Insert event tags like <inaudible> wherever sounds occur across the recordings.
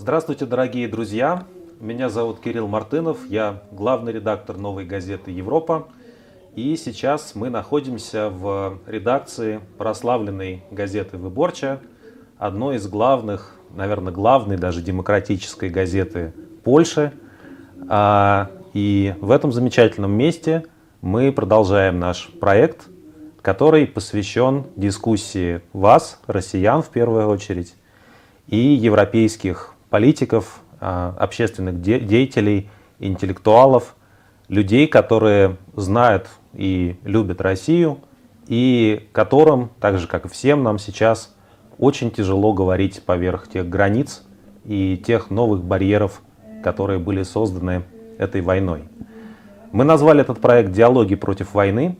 Здравствуйте, дорогие друзья! Меня зовут Кирилл Мартынов, я главный редактор новой газеты «Европа». И сейчас мы находимся в редакции прославленной газеты «Выборча», одной из главных, наверное, главной даже демократической газеты Польши. А, и в этом замечательном месте мы продолжаем наш проект, который посвящен дискуссии вас, россиян в первую очередь, и европейских политиков, а, общественных деятелей, интеллектуалов, людей, которые знают и любят Россию, и которым, так же как и всем нам сейчас, очень тяжело говорить поверх тех границ и тех новых барьеров, которые были созданы этой войной. Мы назвали этот проект «Диалоги против войны»,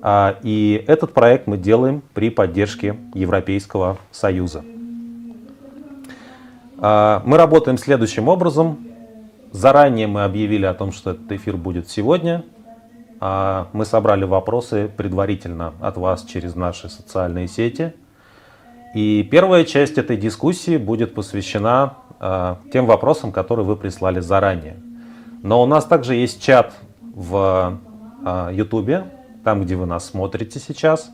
а, и этот проект мы делаем при поддержке Европейского Союза. А, мы работаем следующим образом. Заранее мы объявили о том, что этот эфир будет сегодня. А, мы собрали вопросы предварительно от вас через наши социальные сети. И первая часть этой дискуссии будет посвящена а, тем вопросам, которые вы прислали заранее. Но у нас также есть чат в YouTube, там, где вы нас смотрите сейчас.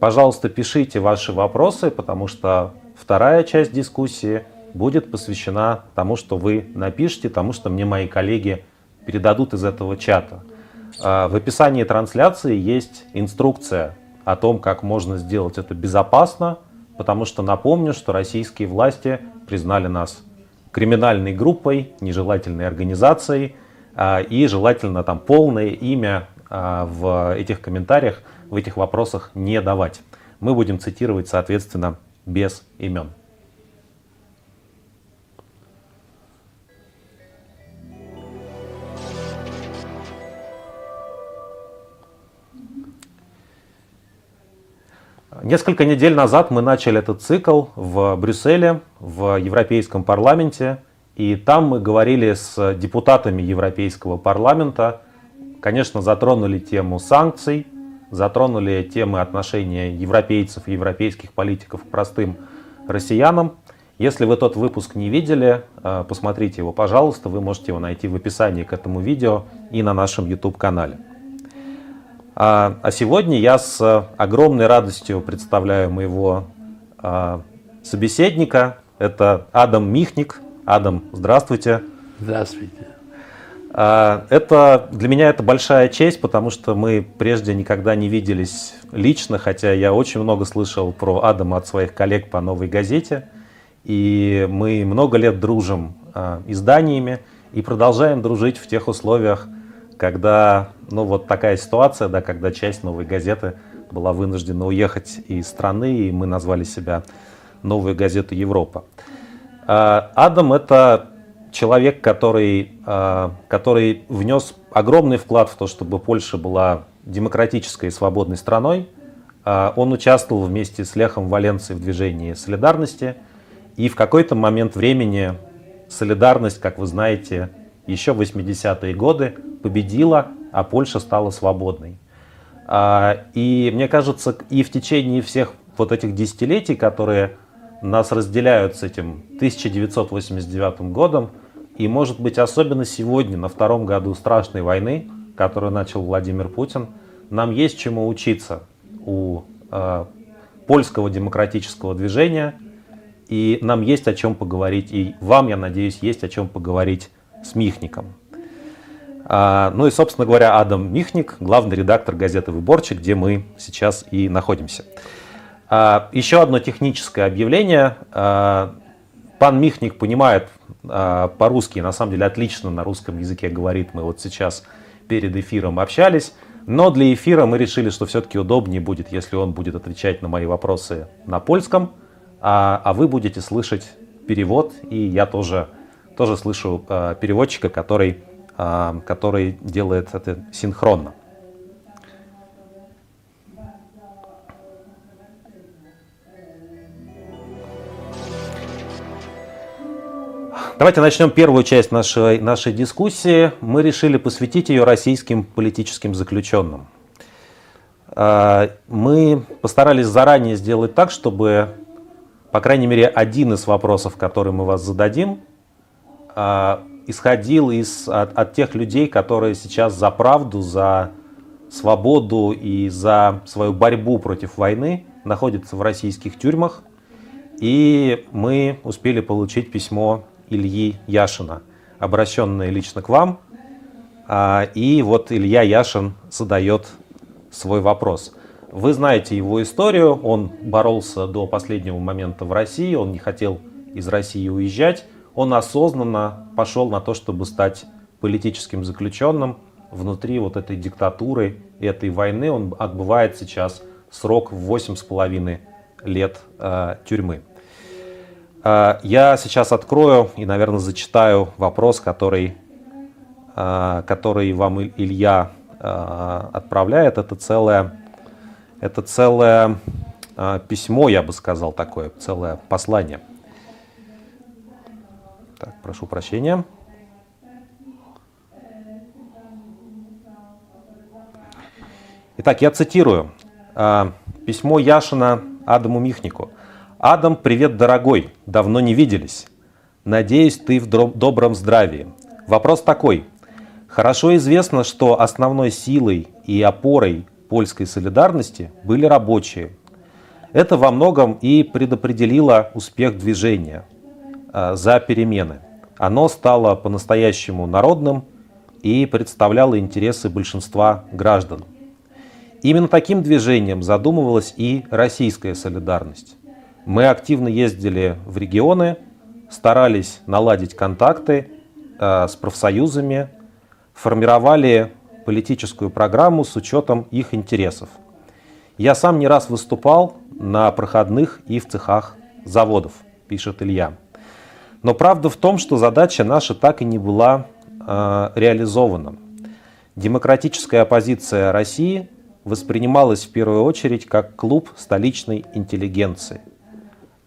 Пожалуйста, пишите ваши вопросы, потому что вторая часть дискуссии – будет посвящена тому, что вы напишите, тому, что мне мои коллеги передадут из этого чата. А, в описании трансляции есть инструкция о том, как можно сделать это безопасно, потому что напомню, что российские власти признали нас криминальной группой, нежелательной организацией, а, и желательно там полное имя а, в этих комментариях, в этих вопросах не давать. Мы будем цитировать, соответственно, без имен. Несколько недель назад мы начали этот цикл в Брюсселе, в Европейском парламенте. И там мы говорили с депутатами Европейского парламента. Конечно, затронули тему санкций, затронули темы отношения европейцев и европейских политиков к простым россиянам. Если вы тот выпуск не видели, э, посмотрите его, пожалуйста. Вы можете его найти в описании к этому видео и на нашем YouTube-канале. А, а сегодня я с огромной радостью представляю моего а, собеседника. Это Адам Михник. Адам, здравствуйте. Здравствуйте. А, это, для меня это большая честь, потому что мы прежде никогда не виделись лично, хотя я очень много слышал про Адама от своих коллег по «Новой газете». И мы много лет дружим изданиями и продолжаем дружить в тех условиях, когда, ну вот такая ситуация, да, когда часть новой газеты была вынуждена уехать из страны, и мы назвали себя «Новую газету Европа». А, Адам — это человек, который, а, который внес огромный вклад в то, чтобы Польша была демократической и свободной страной. А, он участвовал вместе с Лехом Валенцией в движении солидарности. И в какой-то момент времени солидарность, как вы знаете, еще в 80-е годы победила, а Польша стала свободной. А, и мне кажется, и в течение всех вот этих десятилетий, которые нас разделяют с этим 1989 годом, и может быть особенно сегодня, на втором году страшной войны, которую начал Владимир Путин, нам есть чему учиться у э, польского демократического движения, и нам есть о чем поговорить, и вам, я надеюсь, есть о чем поговорить с Михником. А, ну и, собственно говоря, Адам Михник, главный редактор газеты «Выборчик», где мы сейчас и находимся. А, еще одно техническое объявление. А, пан Михник понимает по-русски, на самом деле отлично на русском языке говорит. Мы вот сейчас перед эфиром общались. Но для эфира мы решили, что все-таки удобнее будет, если он будет отвечать на мои вопросы на польском, а, а вы будете слышать перевод, и я тоже тоже слышу э, переводчика, который, который делает это синхронно. Давайте начнем первую часть нашей, нашей дискуссии. Мы решили посвятить ее российским политическим заключенным. Мы постарались заранее сделать так, чтобы по крайней мере, один из вопросов, который мы вас зададим, а, исходил из, от, от тех людей, которые сейчас за правду, за свободу и за свою борьбу против войны находятся в российских тюрьмах. И мы успели получить письмо Ильи Яшина, обращенное лично к вам. А, и вот Илья Яшин задает свой вопрос. Вы знаете его историю, он боролся до последнего момента в России, он не хотел из России уезжать, он осознанно пошел на то, чтобы стать политическим заключенным внутри вот этой диктатуры, этой войны. Он отбывает сейчас срок в 8,5 лет э, тюрьмы. Э, я сейчас открою и, наверное, зачитаю вопрос, который, э, который вам Илья э, отправляет. Это целое, это целое э, письмо, я бы сказал, такое, целое послание. Так, прошу прощения. Итак, я цитирую э, письмо Яшина Адаму Михнику. «Адам, привет, дорогой, давно не виделись. Надеюсь, ты в добром здравии. Вопрос такой. Хорошо известно, что основной силой и опорой польской солидарности были рабочие. Это во многом и предопределило успех движения за перемены. Оно стало по-настоящему народным и представляло интересы большинства граждан – Именно таким движением задумывалась и российская солидарность. Мы активно ездили в регионы, старались наладить контакты э, с профсоюзами, формировали политическую программу с учетом их интересов. Я сам не раз выступал на проходных и в цехах заводов, пишет Илья. Но правда в том, что задача наша так и не была э, реализована. Демократическая оппозиция России воспринималось в первую очередь как клуб столичной интеллигенции.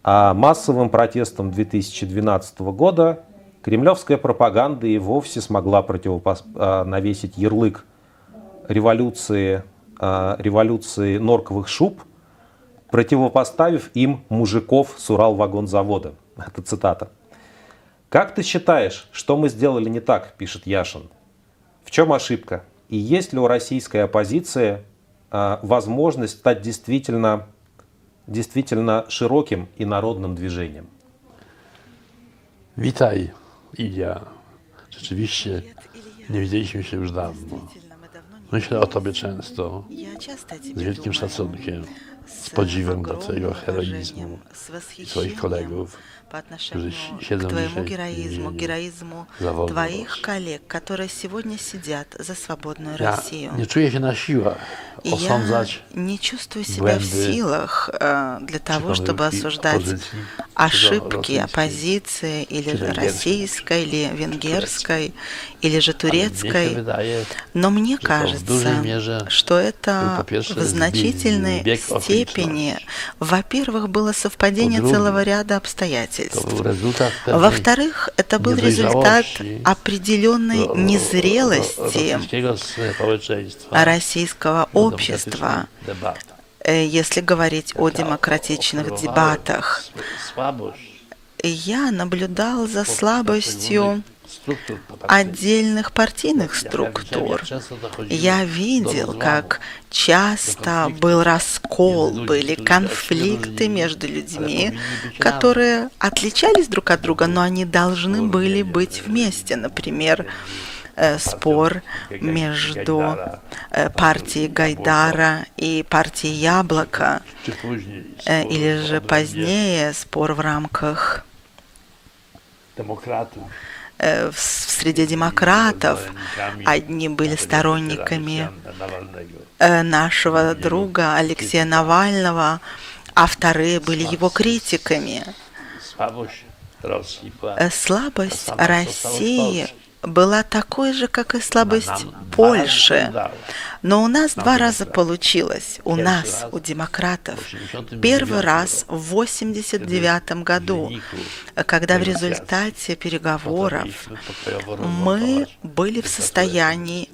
А массовым протестом 2012 года кремлевская пропаганда и вовсе смогла. А, навесить ярлык революции, а, революции норковых шуб, противопоставив им мужиков с Уралвагонзавода. <laughs> Это цитата. «Как ты считаешь, что мы сделали не так?» – пишет Яшин. «В чем ошибка? И есть ли у российской оппозиции возможность стать действительно, действительно широким и народным движением. Witaj, Ilia. Rzeczywiście nie widzieliśmy się już dawno. Myślę o Tobie często, z wielkim szacunkiem, z podziwem dla Twojego heroizmu i Twoich kolegów. По отношению к твоему героизму, героизму твоих коллег, которые сегодня сидят за свободную Россию. Силах Я не чувствую себя в силах э, для того, чтобы осуждать ошибки оппозиции или российской, или венгерской, или же турецкой. Но мне кажется, что это в значительной степени, во-первых, было совпадение целого ряда обстоятельств обстоятельств. Во-вторых, это был результат определенной незрелости российского общества, э, если говорить о демократичных дебатах. Я наблюдал за слабостью отдельных партийных структур. Я видел, как часто был раскол, были конфликты между людьми, которые отличались друг от друга, но они должны были быть вместе. Например, э, спор между э, партией Гайдара и партией Яблоко, э, или же позднее спор в рамках в среде демократов. Одни были сторонниками э, нашего друга Алексея Навального, а вторые были его критиками. Э, слабость России была такой же, как и слабость Польши. Но у нас два раза получилось. У нас, у демократов. Первый раз в 1989 году, когда в результате переговоров мы были в состоянии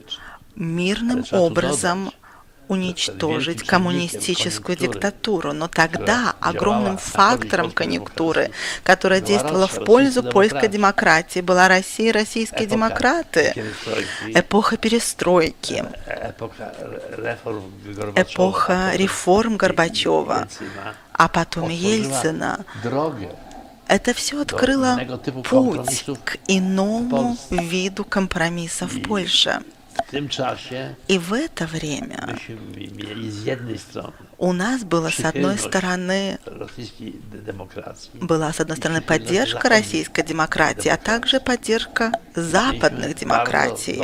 мирным образом уничтожить коммунистическую диктатуру. Но тогда огромным фактором конъюнктуры, которая действовала в пользу польской демократии, была Россия и российские демократы. Эпоха перестройки, эпоха реформ Горбачева, а потом Ельцина. Это все открыло путь к иному виду компромисса в Польше. И в это время у нас было, с одной стороны, была, с одной стороны, поддержка российской демократии, а также поддержка западных демократий.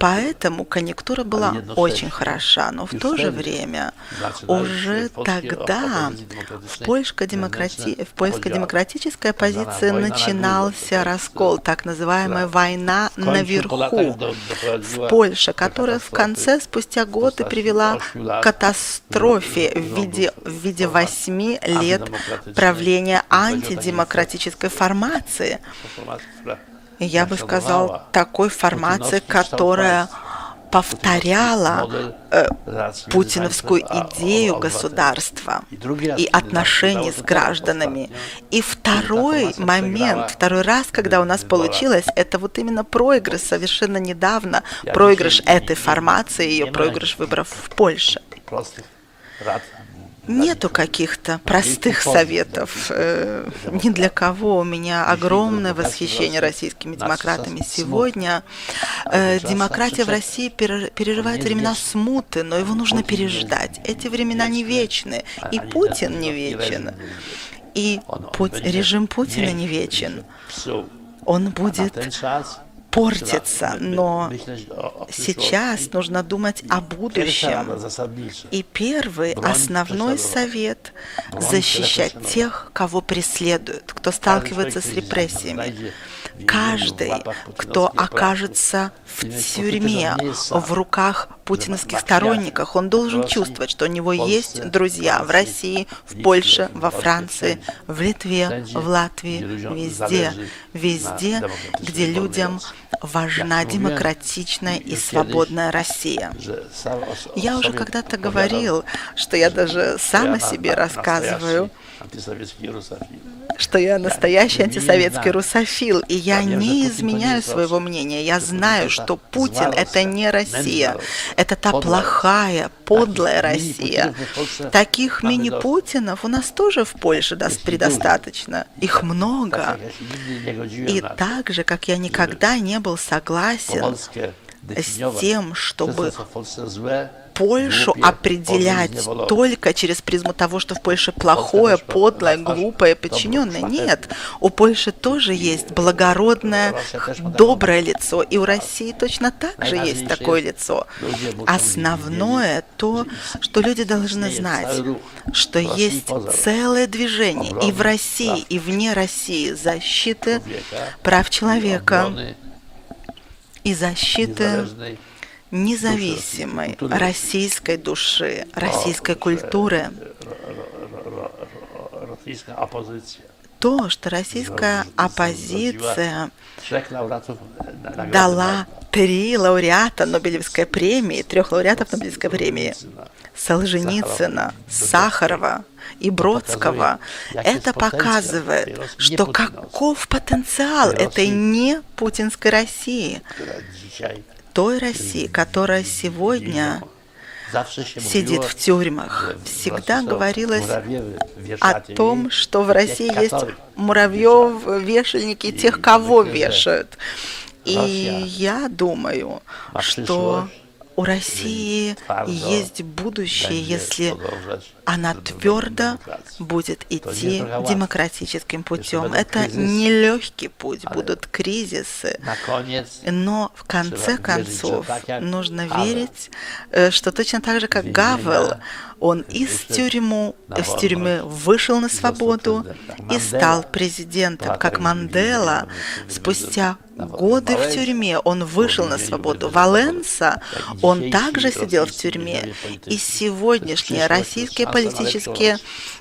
Поэтому конъюнктура была очень хороша, но в то же время уже тогда в польской, демократи... в польской демократической оппозиции начинался раскол, так называемая война наверху в Польше, которая в конце, спустя годы, привела к катастрофе в виде, в виде восьми лет правления антидемократической формации. Я бы сказал, такой формации, которая повторяла э, путиновскую идею государства и отношений с гражданами. И второй момент, второй раз, когда у нас получилось, это вот именно проигрыш совершенно недавно, проигрыш этой формации, ее проигрыш выборов в Польше. Нету каких-то простых советов. Э, ни для кого. У меня огромное восхищение российскими демократами. Сегодня э, демократия в России переживает времена смуты, но его нужно переждать. Эти времена не вечны. И Путин не вечен. И режим Путина не вечен. Он будет портится, но сейчас нужно думать о будущем. И первый, основной совет – защищать тех, кого преследуют, кто сталкивается с репрессиями. Каждый, кто окажется в тюрьме, в руках путиновских сторонников, он должен чувствовать, что у него есть друзья в России, в Польше, во Франции, в Литве, в Латвии, везде, везде, где людям важна демократичная и свободная Россия. Я уже когда-то говорил, что я даже сам о себе рассказываю, что я настоящий антисоветский русофил, и я не изменяю своего мнения. Я знаю, что Путин — это не Россия, это та плохая, подлая Россия. Таких мини-Путинов у нас тоже в Польше предостаточно. Их много. И так же, как я никогда не был согласен с тем, чтобы Польшу определять только через призму того, что в Польше плохое, подлое, глупое, подчиненное. Нет, у Польши тоже есть благородное, доброе лицо, и у России точно так же есть такое лицо. Основное то, что люди должны знать, что есть целое движение и в России, и вне России защиты прав человека и защиты независимой. российской души, российской культуры. То, что российская оппозиция дала три лауреата Нобелевской премии, трех лауреатов Нобелевской премии, Солженицына, Сахарова. И Бродского. Это показывает, что каков потенциал этой не путинской России, той России, которая сегодня сидит в тюрьмах. Всегда говорилось о том, что в России есть муравьев, вешальники, тех, кого вешают. И я думаю, что у России есть будущее, если она твердо будет идти демократическим путем. Это нелегкий путь, будут кризисы, но в конце концов нужно верить, э, что точно так же, как Гавел, он из тюрьмы, из тюрьмы вышел на свободу и стал президентом, как Мандела. Спустя годы в тюрьме он вышел на свободу. Валенса, он также сидел в тюрьме. И сегодняшние российские политические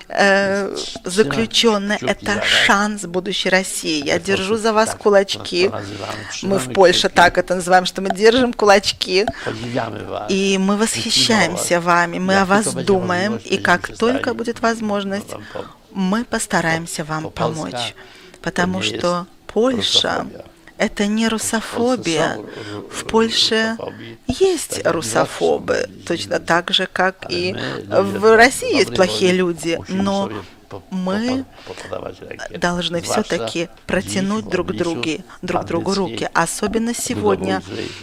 э, заключенные. Это шанс будущей России. Я держу за вас кулачки. Мы в Польше так это называем, что мы держим кулачки. И мы восхищаемся вами, мы о вас думаем. И как только будет возможность, мы постараемся вам помочь. Потому что Польша это не русофобия. В Польше есть русофобы, точно так же, как и в России есть плохие люди, но мы должны все-таки протянуть друг, друге, друг другу руки, особенно сегодня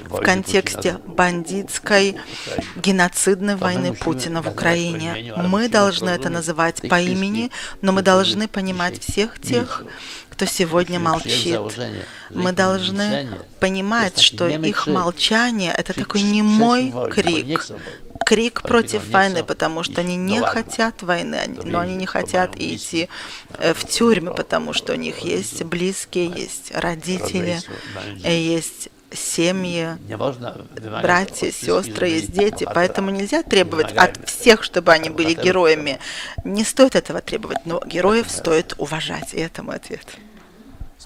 в контексте бандитской геноцидной войны Путина в Украине. Мы должны это называть по имени, но мы должны понимать всех тех, кто сегодня молчит. Мы должны понимать, что их молчание – это такой немой крик, крик против войны, потому что они не хотят войны, но они не хотят идти э, в тюрьмы, потому что у них есть близкие, есть родители, есть семьи, братья, сестры, есть дети, поэтому нельзя требовать от всех, чтобы они были героями. Не стоит этого требовать, но героев стоит уважать, и это мой ответ.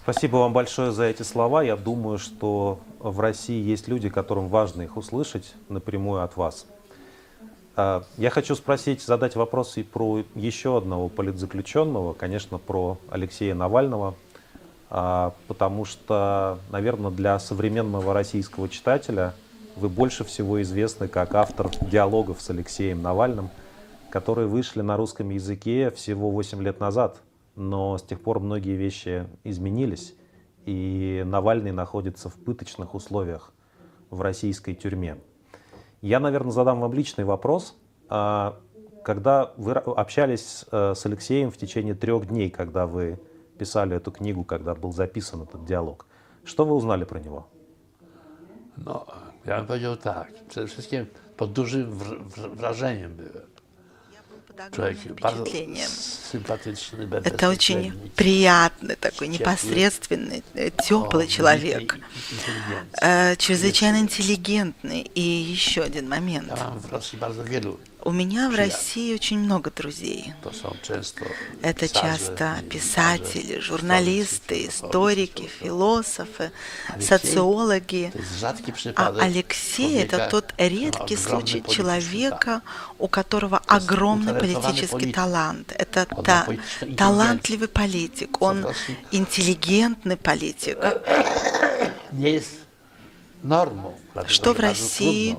Спасибо вам большое за эти слова. Я думаю, что в России есть люди, которым важно их услышать напрямую от вас. А, я хочу спросить, задать вопрос и про еще одного политзаключенного, конечно, про Алексея Навального, а, потому что, наверное, для современного российского читателя вы больше всего известны как автор диалогов с Алексеем Навальным, которые вышли на русском языке всего 8 лет назад – но с тех пор многие вещи изменились, и Навальный находится в пыточных условиях в российской тюрьме. Я, наверное, задам вам личный вопрос. А, когда вы общались э, с Алексеем в течение трех дней, когда вы писали эту книгу, когда был записан этот диалог, что вы узнали про него? Ja bym powiedział tak. Przede wszystkim pod dużym wrażeniem byłem. Впечатлением. Это очень приятный, такой непосредственный, э, теплый человек, э, чрезвычайно интеллигентный. И еще один момент. У меня в России очень много друзей. Это часто писатели, журналисты, историки, философы, социологи. А Алексей – это тот редкий случай человека, у которого огромный политический талант. Это та, талантливый политик, он интеллигентный политик. <coughs> Что в России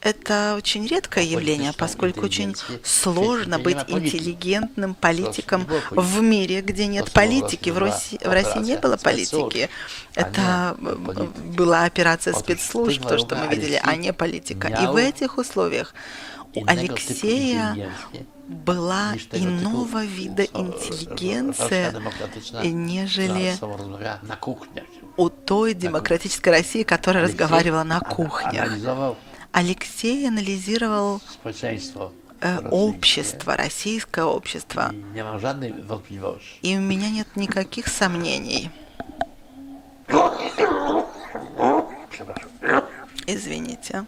это очень редкое явление, поскольку очень сложно быть интеллигентным политиком в мире, где нет политики. В России, в России не было политики. Это была операция спецслужб, то, что мы видели, а не политика. И в этих условиях у Алексея была иного вида интеллигенция, нежели у той демократической России, которая разговаривала на кухнях. Алексей анализировал э, общество, российское общество. И у меня нет никаких сомнений. Извините.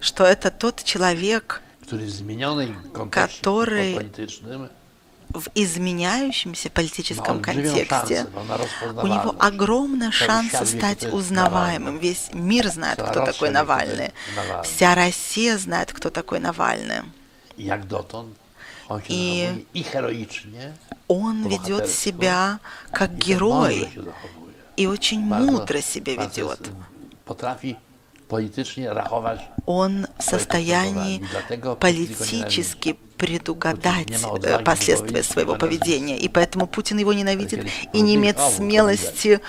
Что это тот человек, который в изменяющемся политическом контексте. У него огромный шанс стать узнаваемым. Весь мир знает, кто такой Навальный. Вся Россия знает, кто такой Навальный. И он ведет себя как герой и очень мудро себя ведет. Он в состоянии политически предугадать последствия своего поведения, и поэтому Путин его ненавидит и не имеет смелости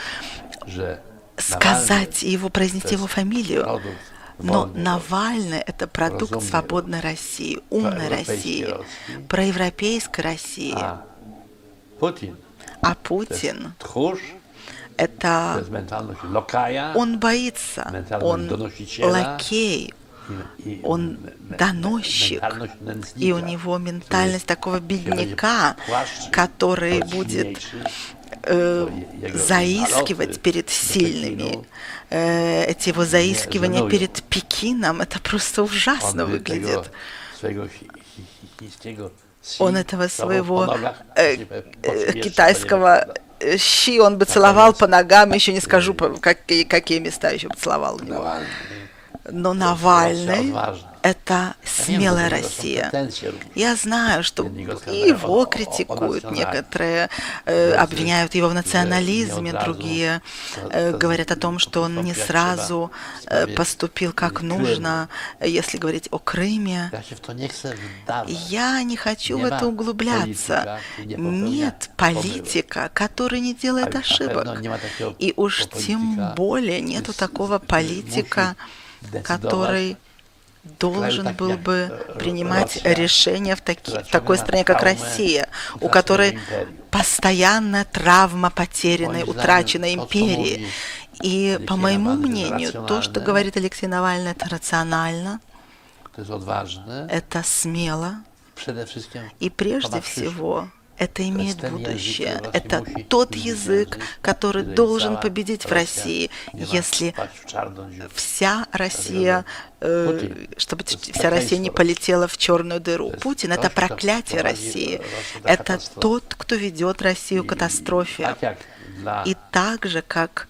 сказать его, произнести его фамилию. Но Навальный – это продукт свободной России, умной России, проевропейской России. А Путин – это он боится, он лакей, он доносчик, и у него ментальность такого бедняка, который будет э, заискивать перед do сильными. Э, Эти его заискивания żenują. перед Пекином, это просто ужасно выглядит. Он этого своего э, э, китайского э, щи он бы целовал по ногам, еще не скажу, какие, какие места еще бы целовал у него. Но Навальный это смелая Россия. Я знаю, что его критикуют, некоторые э, обвиняют его в национализме, одразу другие э, говорят о том, что он не сразу э, поступил как нужно, если говорить о Крыме. Я не хочу в это углубляться. Нет политика, который не делает А- а ошибок. ma takiego И уж тем более нету такого политика, который должен был бы э, принимать Россия, решения в, таки- такой стране, как Россия, у которой постоянная травма потерянной, утраченной империи. И, по моему мнению, то, что говорит Алексей Навальный, это рационально, это смело, и прежде всего это имеет будущее. Это тот язык, который должен победить в России, если вся Россия, э, чтобы вся Россия не полетела в черную дыру. Путин то, это проклятие России. Это тот, кто ведет Россию к катастрофе. И так же, как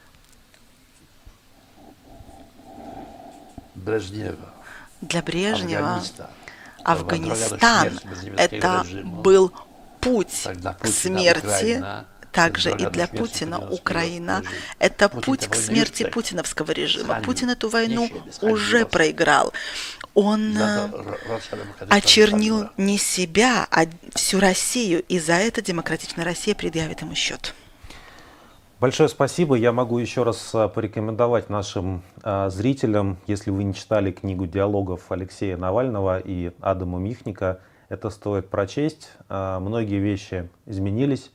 для Брежнева, Афганистан это был путь к смерти, также и для Путина Украина это Путин путь к смерти путиновского режима. Путин эту войну уже проиграл. Он э, очернил не себя, а всю Россию, и за это демократичная Россия предъявит ему счет. Большое спасибо. Я могу еще раз а, порекомендовать нашим а, зрителям, если вы не читали книгу диалогов Алексея Навального и Адама Михника, это стоит прочесть. А, Многие вещи изменились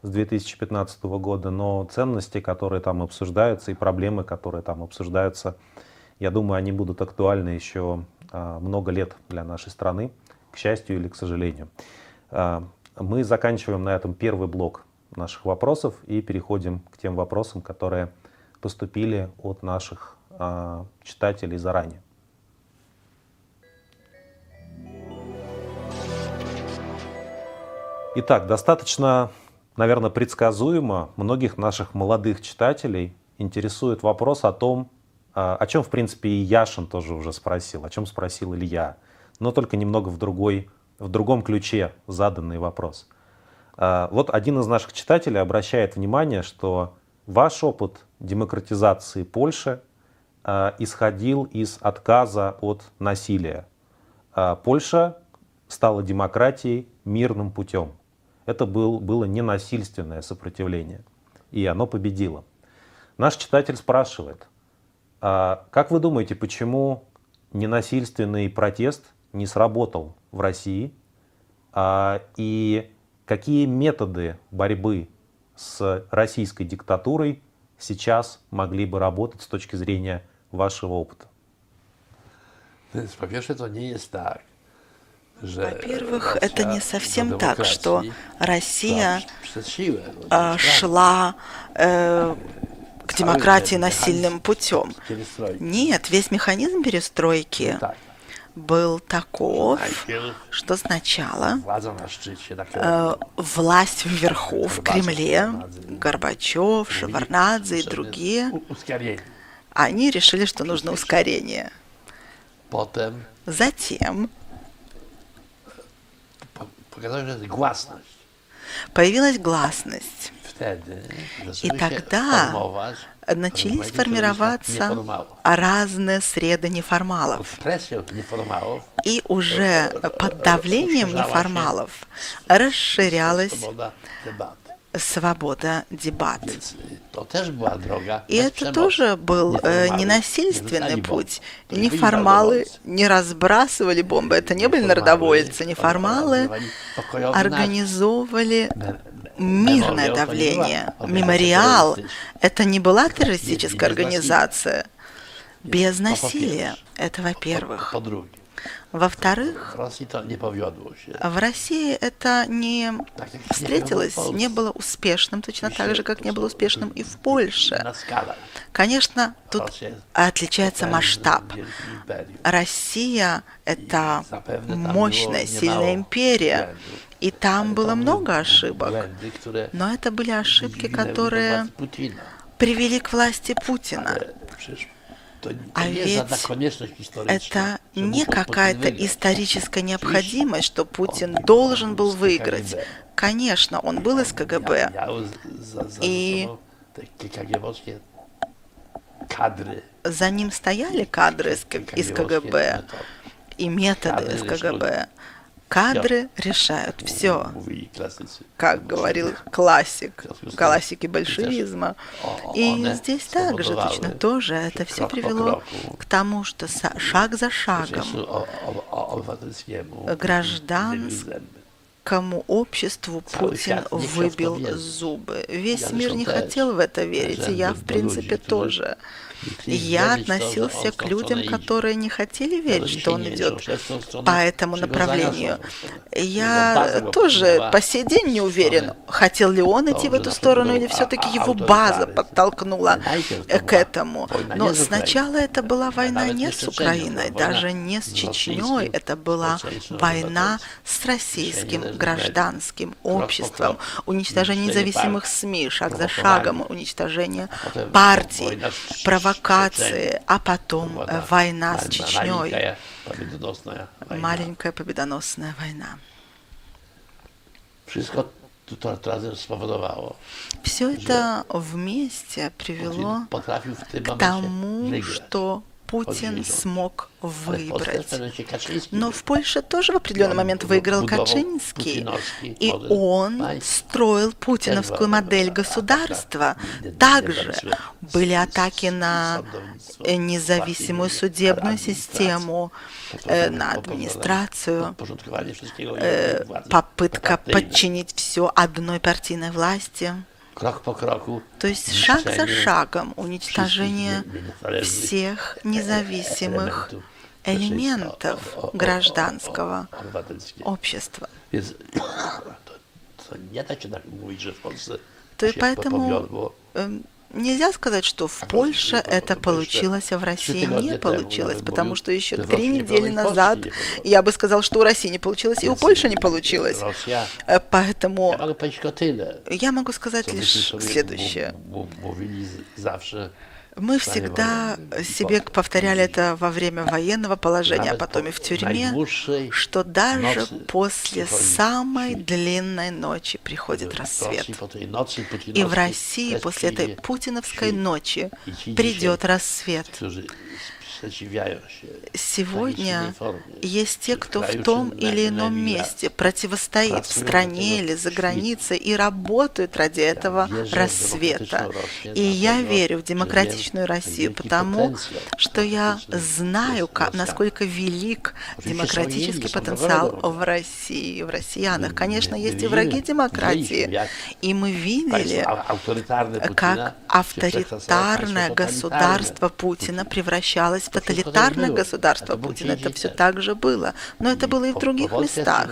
с 2015 года, но ценности, которые там обсуждаются, и проблемы, которые там обсуждаются, я думаю, они будут актуальны еще а, много лет для нашей страны, к счастью или к сожалению. А, Мы заканчиваем на этом первый блок наших вопросов и переходим к тем вопросам, которые поступили от наших читателей заранее. Итак, достаточно, наверное, предсказуемо многих наших молодых читателей интересует вопрос о том, а, о чем, в принципе, и Яшин тоже уже спросил, о чем спросил Илья, но только немного в, другой, в другом ключе заданный вопрос. А, Вот один из наших читателей обращает внимание, что ваш опыт демократизации Польши а, исходил из отказа от насилия. Польша стала демократией мирным путем. Это был, было ненасильственное сопротивление, и оно победило. Наш читатель спрашивает, а как вы думаете, почему ненасильственный протест не сработал в России? А, и какие методы борьбы с российской диктатурой сейчас могли бы работать с точки зрения вашего опыта? To nie jest tak, że Во-первых, Rosja это не совсем так, что Россия а, шла э, к демократии насильным путем. Нет, весь механизм перестройки Tak. был таков, что сначала э, власть вверху, в Кремле, Горбачев, Шеварнадзе и другие, они решили, что нужно ускорение. Затем jest głasność. появилась гласность. И тогда начались формироваться разные среды неформалов. И уже под давлением неформалов расширялась. Свобода дебат. И это тоже был э, ненасильственный путь. Неформалы narodowolcy. не разбрасывали бомбы, это не были народовольцы. Неформалы pokojowy nacisk. организовывали мирное давление. Мемориал это не была террористическая организация. Без по-первых. насилия. Это во-первых. Во-вторых, в России это не встретилось, не было успешным, точно так же, как не было успешным и в Польше. Конечно, тут отличается масштаб. Россия — это мощная, сильная империя, и там было много ошибок. Но это были ошибки, которые привели к власти Путина. To А ведь. Это не какая-то историческая необходимость, что Путин должен был выиграть. Конечно, он был из КГБ. Kadry. За ним стояли кадры из КГБ и методы из КГБ. Кадры решают все, как говорил классик, классики большевизма. И здесь также точно тоже это все привело к тому, что шаг за шагом Procesu o, o, o, obywatelskiemu. Гражданс- wybił zęby. кому обществу Путин выбил зубы. Весь мир не хотел в это верить, и я, в принципе, тоже. Я относился к людям, которые не хотели верить, что он идет по этому направлению. Я тоже по сей день не уверен, хотел ли он идти в эту сторону, или все-таки его база подтолкнула к этому. Но сначала это была война не с Украиной, даже не с Чечней, это была война с российским гражданским обществом, уничтожение независимых СМИ, шаг за шагом, уничтожение партий, провокации, а потом э, война с Чечней, Маленькая победоносная война. Все это вместе привело к тому, что Путин смог w выбрать. Но в Польше тоже в определенный момент выиграл Качинский, и он строил путиновскую модель государства. Также были атаки на независимую судебную систему, на администрацию, попытка подчинить все одной партийной власти. Krok po kroku. То есть шаг за шагом уничтожение всех независимых элементов гражданского общества. То и поэтому эм, нельзя сказать, что в Польше это получилось, а в России не получилось, потому что еще три недели назад я бы сказал, что у России не получилось, и у Польши не получилось. Э, Поэтому я могу сказать лишь следующее. Мы всегда себе повторяли это во время военного положения, а потом и в тюрьме, что даже после самой длинной ночи приходит рассвет. И в России после этой путиновской ночи придет рассвет. Сегодня есть те, кто в том или ином месте противостоит в стране или за границей и работают ради этого рассвета. И я верю в демократичную Россию, потому что я знаю, насколько велик демократический потенциал в России, в россиянах. Конечно, есть и враги демократии. И мы видели, Putina как авторитарное государство. Путина превращалось в государство było Путина. Это все так же было. Но это было и в других местах.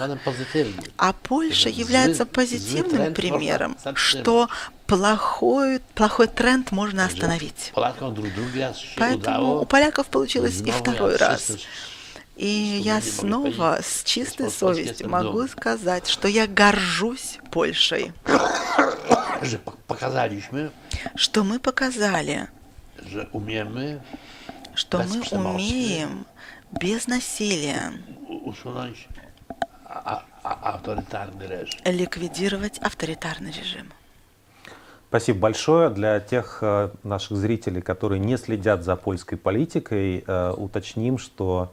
А Польша является позитивным примером, что плохой, плохой тренд можно остановить. Поэтому у поляков получилось и второй раз. И я снова с чистой совестью могу сказать, что я горжусь Польшей, что мы показали, że umiemy что мы умеем без насилия a, autorytarny reżim. ликвидировать авторитарный режим. Спасибо большое. Для тех э, наших зрителей, которые не следят за польской политикой, э, уточним, что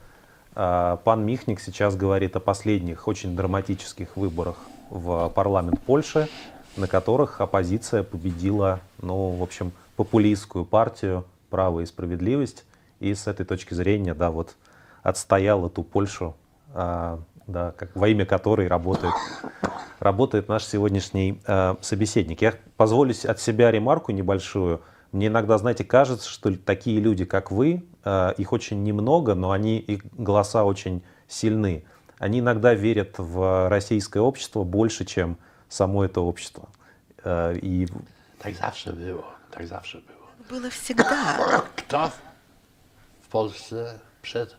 э, пан Михник сейчас говорит о последних очень драматических выборах в парламент Польши, на которых оппозиция победила, ну, в общем, популистскую партию «Право и справедливость». И с этой точки зрения, да, вот отстоял эту Польшу, а, да, как, во имя которой работает, работает наш сегодняшний э, собеседник. Я позволю от себя ремарку небольшую. Мне иногда, знаете, кажется, что такие люди, как вы, э, их очень немного, но они, их голоса очень сильны. Они иногда верят в российское общество больше, чем само это общество. Э, и Tak zawsze było, tak zawsze było. Было всегда. W Polsce przed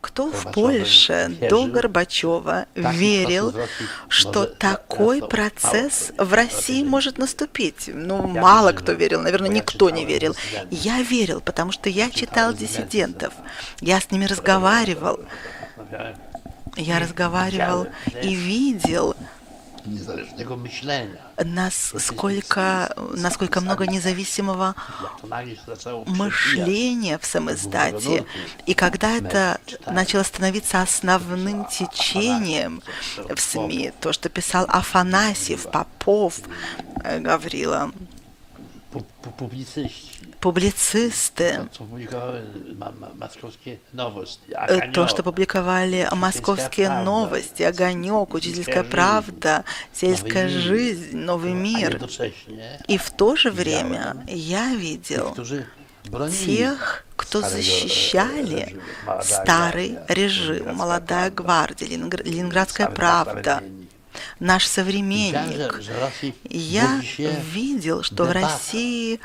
Кто в Польше до Горбачева верил, что такой процесс в России может наступить? Ну, мало кто верил. наверное, никто не верил. Я верил, потому что я читал диссидентов. Я с ними разговаривал. Я разговаривал и видел, niezależnego myślenia. насколько, насколько много независимого мышления в самоиздате. И когда это начало становиться основным течением в СМИ, то, что писал Афанасьев, Попов, э, Гаврила, публицисты, э, то, что публиковали «Московские правда», новости», «Огонек», «Учительская «Сельская правда», «Сельская жизнь», «Новый мир». И в то же время я видел тех, кто э, защищали старый гвардия, режим, молодая гвардия, Ленингр- Ленинградская правда, наш современник. Я видел, что в. России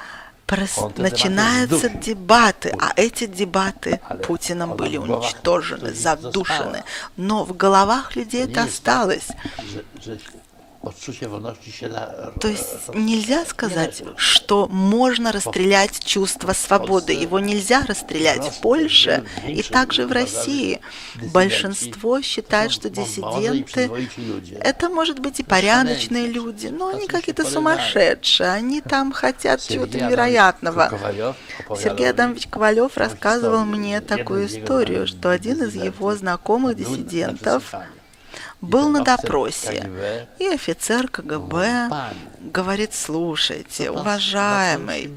прос- начинаются дебаты а эти дебаты Путиным были уничтожены, задушены. Но в головах людей это осталось. То есть нельзя сказать, что можно расстрелять чувство свободы. Его нельзя расстрелять в Польше и также в России. Большинство считает, что диссиденты это может быть и порядочные люди, но они какие-то сумасшедшие. Они там <laughs> хотят чего-то невероятного. Сергей Адамович Ковалев рассказывал мне такую историю, что один из его знакомых диссидентов был на допросе, и офицер КГБ говорит, слушайте, уважаемый,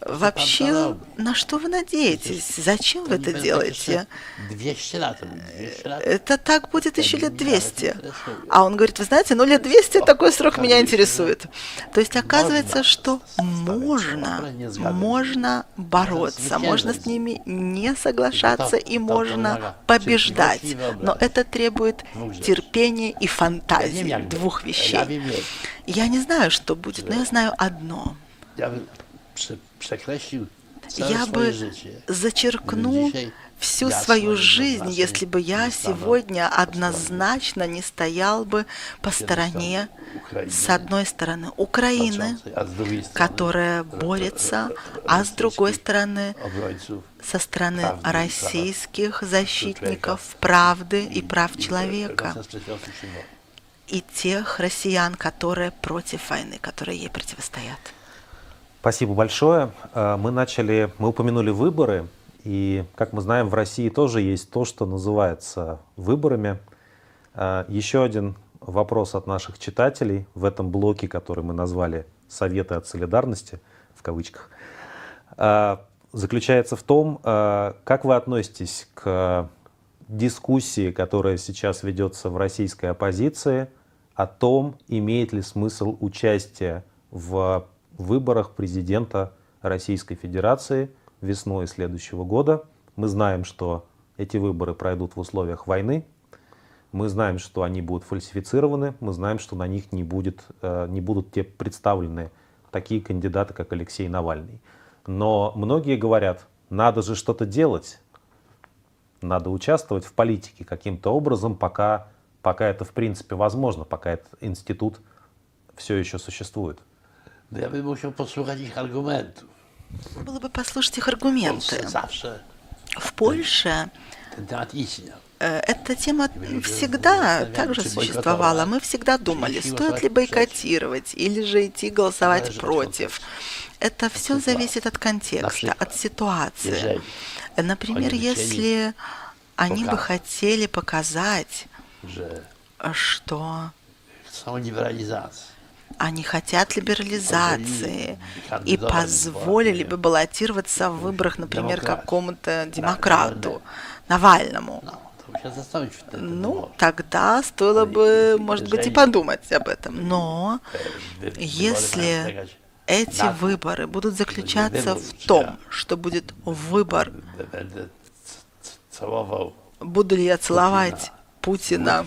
вообще, на что вы надеетесь? Зачем вы это делаете? 200 lat. 200 lat. Это так будет еще лет 200. А он говорит, вы знаете, ну лет 200 такой срок меня интересует. То есть оказывается, что можно, можно бороться, можно с ними не соглашаться и можно побеждать. Но это требует терпения и фантазии, двух вещей. Я не знаю, что будет, но я знаю одно. Całe Я бы зачеркнул всю свою жизнь, если бы я сегодня однозначно не стоял бы по стороне, с одной стороны, Украины, которая борется, а с другой стороны, obrońców со стороны российских защитников правды и прав человека. и тех россиян, которые против войны, которые ей противостоят. Спасибо большое. Э, Мы начали, мы упомянули выборы, и, как мы знаем, в России тоже есть то, что называется выборами. Э, Еще один вопрос от наших читателей в этом блоке, который мы назвали «Советы от солидарности», в кавычках, э, заключается в том, как вы относитесь к дискуссии, которая сейчас ведется в российской оппозиции, о том, имеет ли смысл участие в выборах президента Российской Федерации весной следующего года. Мы знаем, что эти выборы пройдут в условиях войны. Мы знаем, что они будут фальсифицированы. Мы знаем, что на них не, будет, э, не будут те представлены такие кандидаты, как Алексей Навальный. Но многие говорят, надо же что-то делать. Надо участвовать в политике каким-то образом, пока, пока это в принципе возможно, пока этот институт все еще существует. No ja bym musiał posłuchać ich argumentów. Было бы послушать их аргументы. zawsze В Польше ten temat istniał. Э, Эта тема всегда также существовала. Мы всегда думали, стоит ли бойкотировать или же идти голосовать против. Это все зависит от контекста, от ситуации. Например, если они бы хотели показать, что они хотят либерализации и позволили бы баллотироваться в выборах, например, какому-то демократу, Навальному. wtedy. Ну, тогда стоило бы, может быть, и подумать об этом. Но если polegać эти выборы будут заключаться в том, что будет выбор, c- całował буду ли я целовать Путина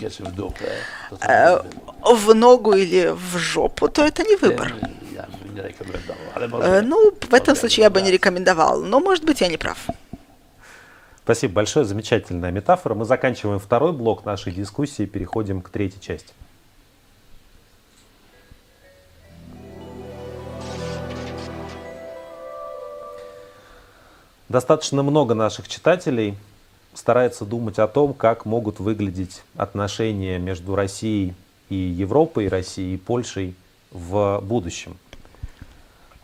э, в ногу или в жопу, то это не выбор. ale Э. Ну, в этом случае я бы не рекомендовал, но, может быть, я не прав. Спасибо большое, замечательная метафора. Мы заканчиваем второй блок нашей дискуссии, переходим к третьей части. Достаточно много наших читателей старается думать о том, как могут выглядеть отношения между Россией и Европой, Россией и Польшей в будущем.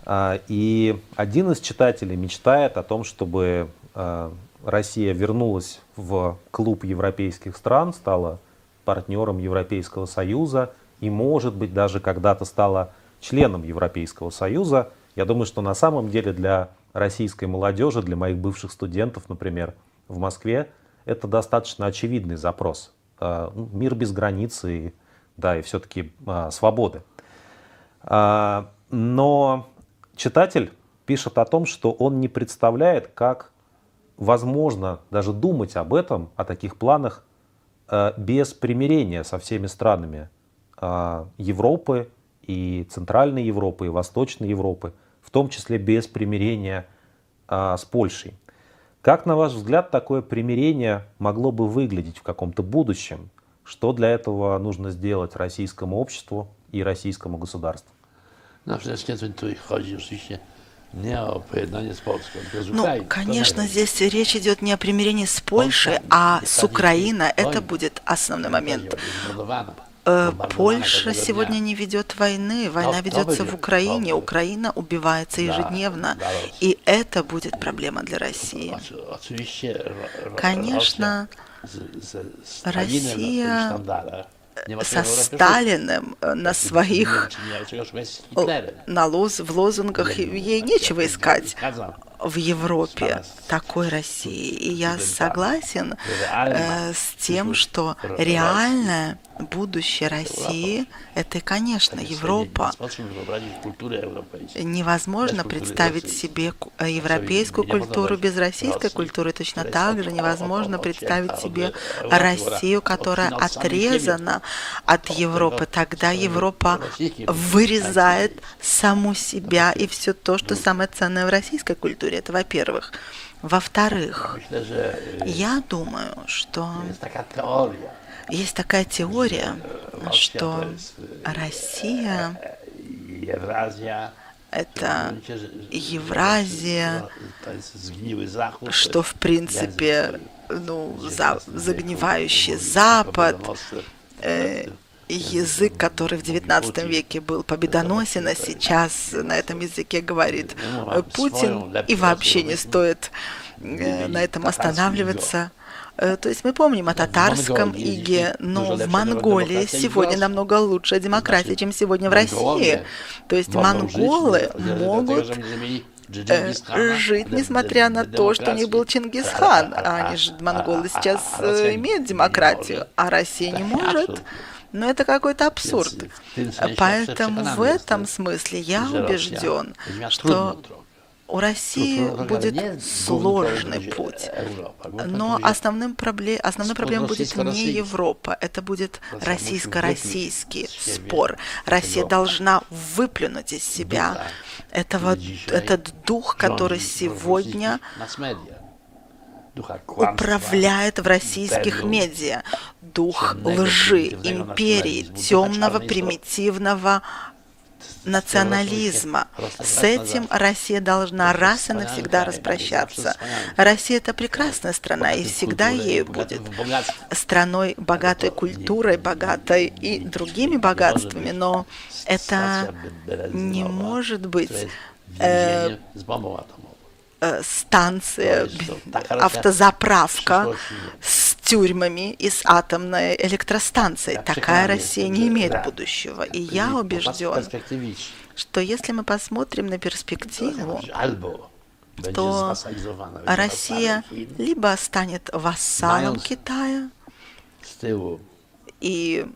А, И один из читателей мечтает о том, чтобы а, Россия вернулась в клуб европейских стран, стала партнером Европейского Союза и, может быть, даже когда-то стала членом Европейского Союза. Я думаю, что на самом деле для российской молодежи, для моих бывших студентов, например, в Москве, это достаточно очевидный запрос. А, ну, Мир без границ и, да, и все-таки свободы. А, Но читатель пишет о том, что он не представляет, как возможно даже думать об этом, о таких планах, без примирения со всеми странами а, Европы и Центральной Европы, и Восточной Европы, в том числе без примирения а, с Польшей. Как, на ваш взгляд, такое примирение могло бы выглядеть в каком-то будущем? Что для этого нужно сделать российскому обществу и российскому государству? No przede wszystkim tu chodzi oczywiście pojednanie z Polską, tylko z Ну, конечно, здесь речь идет не о примирении с Польшей, а с Украиной. Это будет основной момент. Э, bombardowana Польша сегодня не ведет войны, война ведется в Украине. Украина убивается ежедневно, и это будет проблема для России. Конечно, Россия Со Сталиным э, на своих на лоз, в лозунгах ей нечего искать. В Европе такой России. И я согласен э, с тем, что реальное будущее России – это, конечно, Европа. Невозможно представить себе э, европейскую культуру без российской культуры. Точно так же невозможно представить себе от- Россию, от- которая отрезана от Европы. Тогда Европа вырезает саму себя и все то, что самое ценное в российской культуре. Это во-первых. Во-вторых, я думаю, что teoria. есть такая теория, Rosja что y, Россия это Евразия, что в принципе ну, за- загнивающий Запад, э, язык, который в XIX веке был победоносен, а сейчас на этом языке говорит э, Путин, и вообще не стоит э, на этом останавливаться. Э, То есть мы помним о татарском иге, но в Монголии сегодня намного лучшая демократия, чем сегодня в России. То есть монголы могут э, жить, несмотря на то, что у них был Чингисхан. А они же, монголы, сейчас э, имеют демократию, а Россия не может. Но это какой-то абсурд. Поэтому в этом смысле я убежден, что у России будет сложный путь. Но основным пробле... основной проблемой будет не Европа, это будет российско-российский спор. Россия должна выплюнуть из себя этого, этот дух, который сегодня управляет в российских медиа. Дух лжи, империи, темного, примитивного национализма. С этим Россия должна раз и навсегда распрощаться. Россия это прекрасная страна и всегда ею будет. Страной богатой культурой, богатой и другими богатствами, но это не может быть э, станция, автозаправка с тюрьмами и с атомной электростанцией. Такая Россия не имеет будущего. И я убежден, что если мы посмотрим на перспективу, то Россия либо станет вассалом Китая, и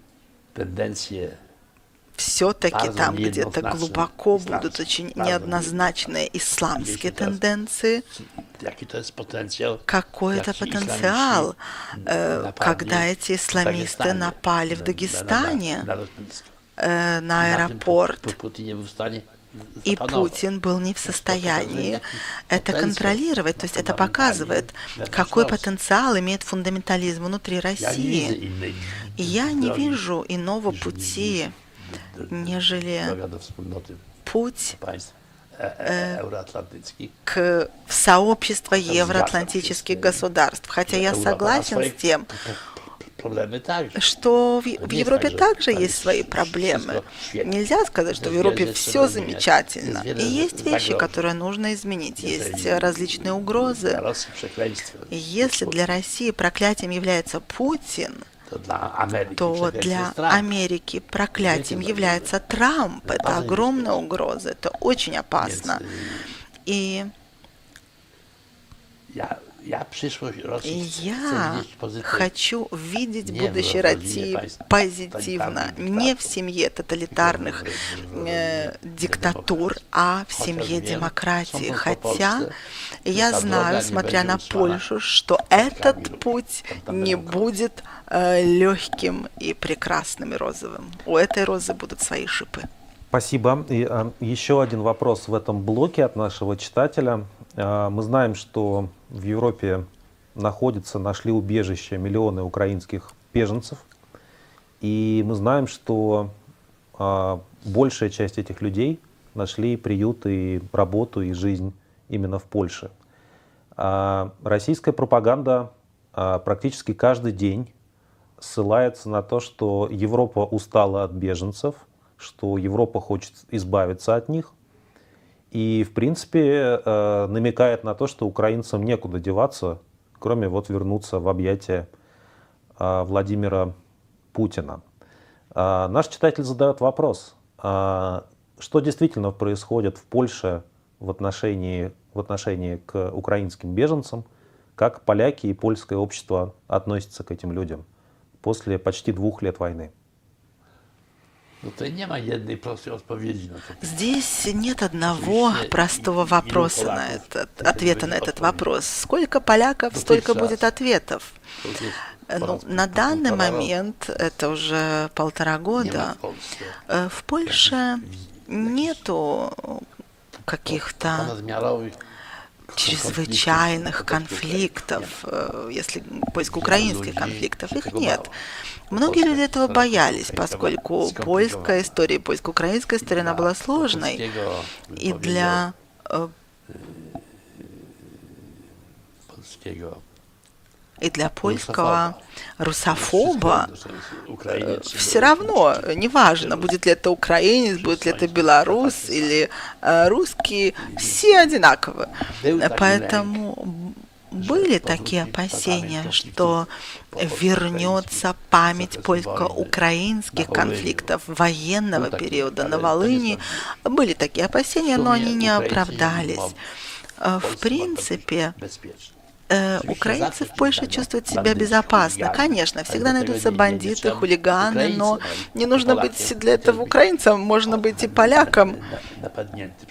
все-таки там где-то глубоко будут очень неоднозначные исламские тенденции, какой это потенциал, э, когда эти исламисты напали в Дагестане э, на аэропорт, и Путин был не в состоянии это контролировать. То есть это показывает, какой потенциал имеет фундаментализм внутри России. И я не вижу. иного пути, нежели путь э, к в сообщество евроатлантических государств. Хотя я согласен с тем, что в, в Европе также есть свои проблемы. Нельзя сказать, что в Европе все замечательно. И есть вещи, которые нужно изменить. Есть различные угрозы. Если для России проклятием является Путин, то для Америки проклятием является Трамп. Это огромная угроза, это очень опасно. И я хочу видеть будущее России позитивно, не в семье тоталитарных э, диктатур, а в семье демократии. Хотя я знаю, смотря на Польшу, что этот путь не будет э, легким и прекрасным и розовым. У этой розы будут свои шипы. Спасибо. И а, еще один вопрос в этом блоке от нашего читателя. А, мы знаем, что в Европе находятся, нашли убежище миллионы украинских беженцев. И мы знаем, что а, большая часть этих людей нашли приют и работу и жизнь именно в Польше. А российская пропаганда а, практически каждый день ссылается на то, что Европа устала от беженцев, что Европа хочет избавиться от них, и, в принципе, э, намекает на то, что украинцам некуда деваться, кроме вот вернуться в объятия э, Владимира Путина. Э, наш читатель задает вопрос, что действительно происходит в Польше в отношении, в отношении к украинским беженцам, как поляки и польское общество относятся к этим людям после почти двух лет войны. Здесь нет одного простого вопроса на этот, ответа на этот вопрос. Сколько поляков, столько будет ответов. Ну, на данный момент, это уже полтора года, э, в Польше нету каких-то чрезвычайных конфликтов, э, если польско-украинских конфликтов, их нет. Многие люди этого боялись, поскольку польская история, польско-украинская история, она была сложной. И для э, и для польского русофоба э, все равно, неважно, будет ли это украинец, будет ли это белорус или э, русский, все одинаковы. Поэтому были такие опасения, что вернется память польско-украинских конфликтов военного периода на Волыни. Были такие опасения, но они не оправдались. В принципе, э, украинцы в Польше чувствуют себя безопасно. Конечно, всегда найдутся бандиты, хулиганы, но не нужно быть для этого украинцем, можно быть и поляком.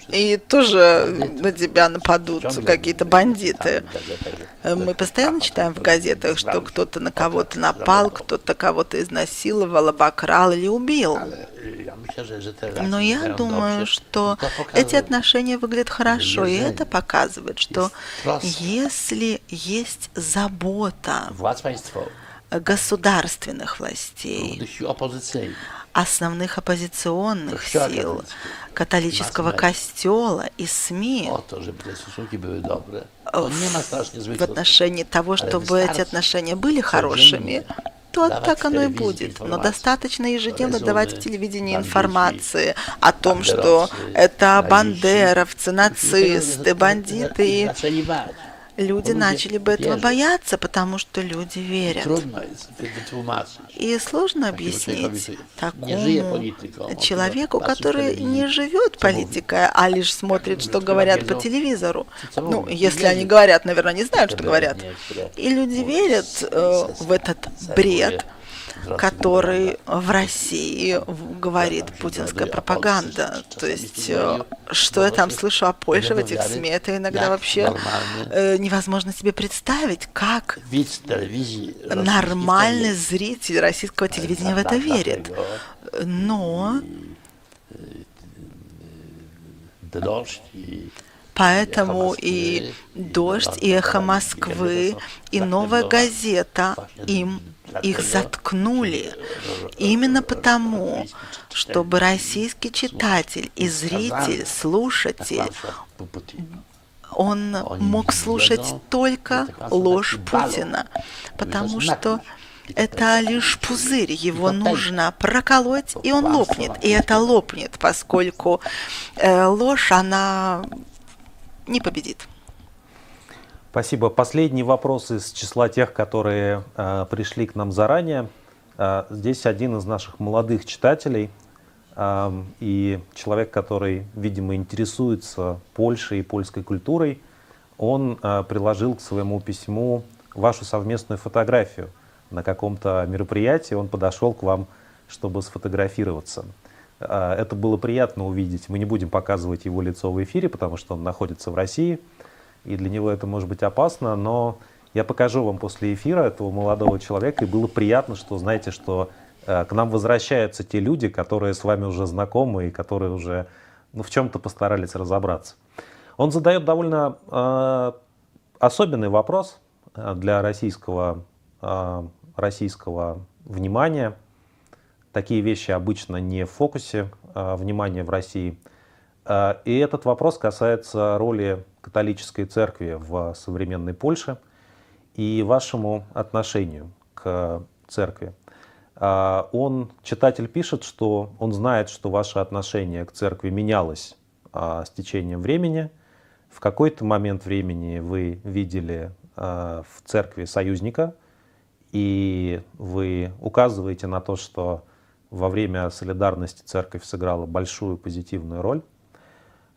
И тоже на тебя нападут какие-то бандиты. Мы постоянно читаем в газетах, что кто-то на кого-то напал, кто-то кого-то изнасиловал, обокрал или убил. Но я думаю, что эти отношения выглядят хорошо, и это показывает, что если есть забота государственных властей, основных оппозиционных сил, католического костела и СМИ. В отношении того, чтобы эти отношения были хорошими, то так оно и будет. Но достаточно ежедневно давать в телевидении информации о том, что это бандеровцы, нацисты, бандиты люди начали бы этого бояться, потому что люди верят. И сложно объяснить такому человеку, который не живет политикой, а лишь смотрит, что говорят по телевизору. Ну, если они говорят, наверное, не знают, что говорят. И люди верят э, в этот бред. Который в России говорит путинская пропаганда. То есть, э, что я там слышу о Польше в этих СМИ, это иногда вообще э, невозможно себе представить, как нормальный зритель российского телевидения в это верит. Но Поэтому и «Дождь», и «Эхо Москвы», и «Новая газета» им их заткнули. Именно потому, чтобы российский читатель и зритель, слушатель, он мог слушать только ложь Путина, потому что это лишь пузырь, его нужно проколоть, и он лопнет. И это лопнет, поскольку э, ложь, она не победит. Спасибо. Последний вопрос из числа тех, которые э, пришли к нам заранее. Э, здесь один из наших молодых читателей э, и человек, который, видимо, интересуется Польшей и польской культурой, он э, приложил к своему письму вашу совместную фотографию на каком-то мероприятии. Он подошел к вам, чтобы сфотографироваться. Э, это было приятно увидеть. Мы не будем показывать его лицо в эфире, потому что он находится в России и для него это может быть опасно, но я покажу вам после эфира этого молодого человека, и было приятно, что знаете, что э, к нам возвращаются те люди, которые с вами уже знакомы и которые уже ну, в чем-то постарались разобраться. Он задает довольно э, особенный вопрос э, для российского, э, российского внимания. Такие вещи обычно не в фокусе э, внимания в России. Э, и этот вопрос касается роли католической церкви в современной Польше и вашему отношению к церкви. А, он, читатель пишет, что он знает, что ваше отношение к церкви менялось а, с течением времени. В какой-то момент времени вы видели в церкви союзника, и вы указываете на то, что во время солидарности церковь сыграла большую позитивную роль.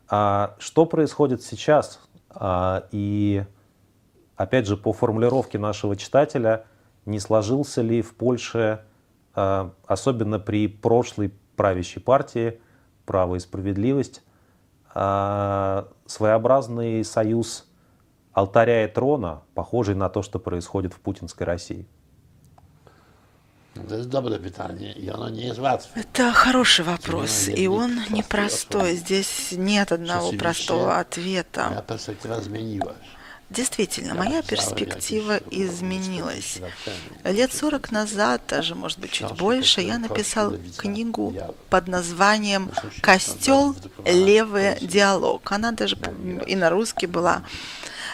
А что происходит сейчас? А, и опять же, по формулировке нашего читателя, не сложился ли в Польше, а, особенно при прошлой правящей партии «Право и справедливость», а, своеобразный союз алтаря и трона, похожий на то, что происходит в путинской России? Это доброе питание, и оно не łatwe. Это хороший вопрос, и он непростой. Здесь нет одного простого ответа. Действительно, моя перспектива изменилась. Лет 40 назад, даже, может быть, чуть больше, я написал книгу под названием «Костел. Левый диалог». Она даже и на русский была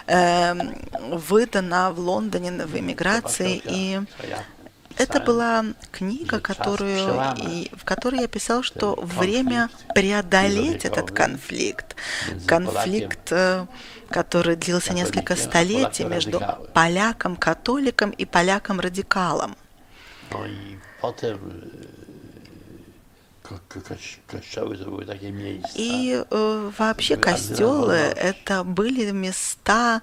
э, выдана в Лондоне в эмиграции, и это была книга, которую, и, в которой я писал, что время преодолеть этот конфликт, конфликт, э, который длился несколько столетий между поляком-католиком и поляком-радикалом. И э, вообще костелы это были места,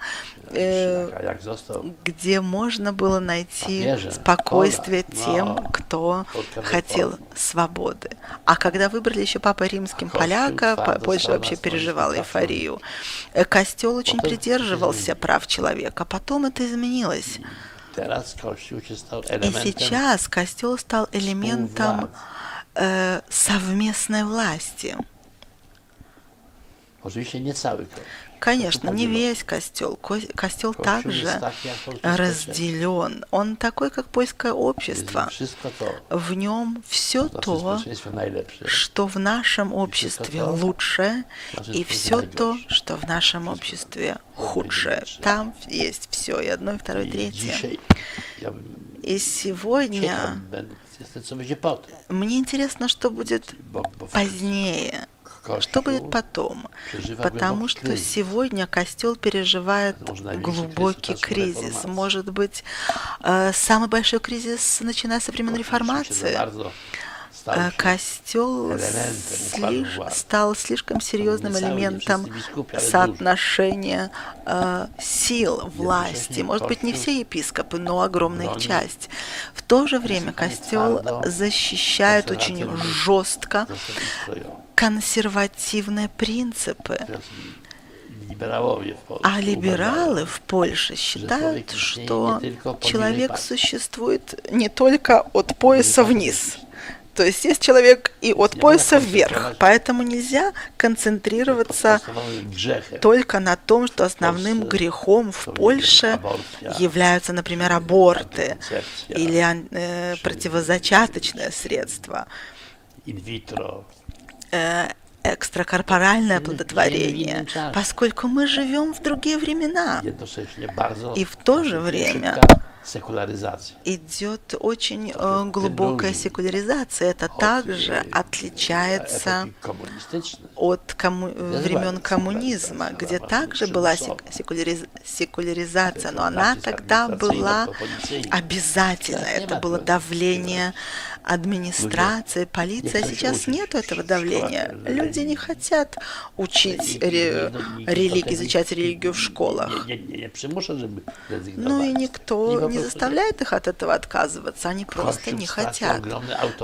э, где можно было найти спокойствие тем, кто хотел свободы. А когда выбрали еще Папа Римским поляка, Польша вообще переживала эйфорию. Э, костел очень придерживался прав человека. Потом это изменилось. И сейчас костел стал элементом э, совместной власти. Конечно, не весь костел. Костел также разделен. Он такой, как польское общество. В нем все то, что в нашем обществе лучше, и все то, что в нашем обществе худшее. Там есть все, и одно, и второе, и третье. И сегодня мне интересно, что будет позднее. Что будет потом? Потому что сегодня костел переживает глубокий кризис. Может быть, э, самый большой кризис, начиная с времен реформации. Się костел слиш- стал слишком серьезным элементом але соотношения э, сил власти. Может быть, не все епископы, но огромная часть. В то же время костел защищает очень жестко консервативные принципы. А либералы в Польше считают, что человек существует не только от пояса вниз. То есть есть человек и от пояса вверх. Поэтому нельзя концентрироваться только на том, что основным грехом в Польше являются, например, аборты или э, противозачаточное средство, э, экстракорпоральное часе. поскольку мы живем в другие времена. И в то же время sekularyzacja. идет очень э, глубокая секуляризация. Это также Epoki отличается от комму- Называется времен коммунизма, секуляризация, где также была секуляриз- секуляризация, но она тогда была. Сейчас Это было давление администрации, полиции. А хотят сейчас нету этого давления. Люди не хотят учить ре- и- изучать религию в школах. Ну и никто не заставляет их от этого отказываться, они просто не хотят.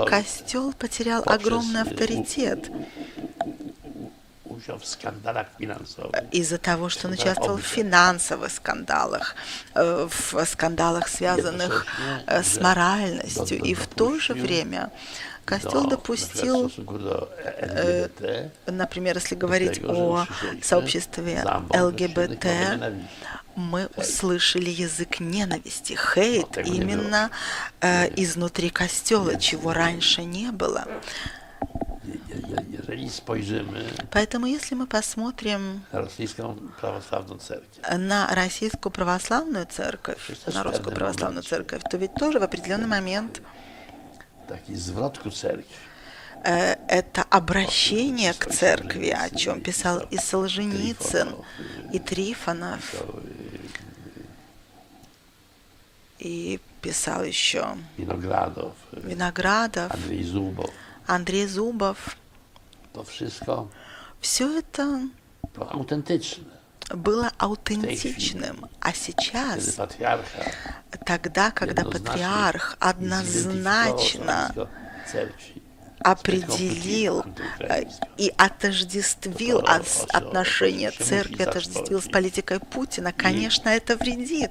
Костел потерял огромный авторитет W skandalach finansowych. из-за того, что он участвовал в финансовых скандалах, э, в скандалах, связанных э, с моральностью. И в то же время Костел допустил Например, если говорить о сообществе ЛГБТ, мы услышали языk ненависти, хейт именно. э, изнутри костела, чего раньше не было. Spojrzymy Поэтому если мы посмотрим на российскую православную церковь, на русскую православную церковь, то ведь тоже в определенный момент э, это обращение к церкви, о чем писал и Солженицын, и Трифонов, и писал еще Winogradow, Виноградов, Andrzej Zubow, Андрей Зубов. To wszystko Все это to autentyczne. было аутентичным. А Kiedy сейчас, patriarcha тогда, когда патриарх однозначно определил э, и отождествил ос- отношения церкви, отождествил с политикой Путина, конечно, это вредит.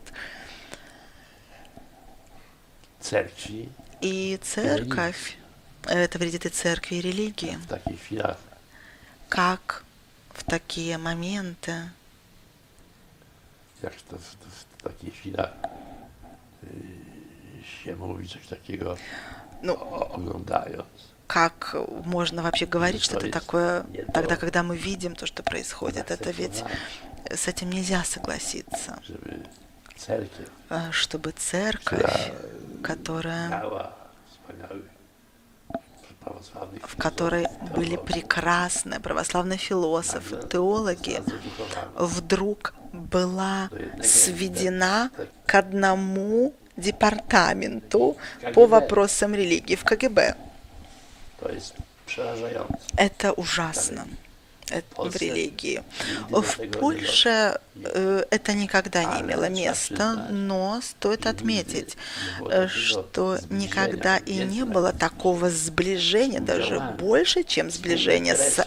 И церковь, это вредит и церкви, и религии. w takich chwilach Как в такие моменты jak to w, w takich chwilach yy, się mówi coś takiego Ну, o, oglądając. как можно вообще говорить То что-то есть такое, не тогда, то. когда мы видим то, что происходит? Это ведь с этим нельзя согласиться. żeby cerkiew, Э, Чтобы która церковь, которая, miała wspaniałych prawosławnych в которой были прекрасные православные философы, теологи, вдруг была сведена к одному департаменту по вопросам религии в КГБ. Это ужасно. В религии. В Польше это никогда не имело места, но стоит отметить, э, что никогда и не было такого сближения, даже Делами. больше, чем сближение с- интересов.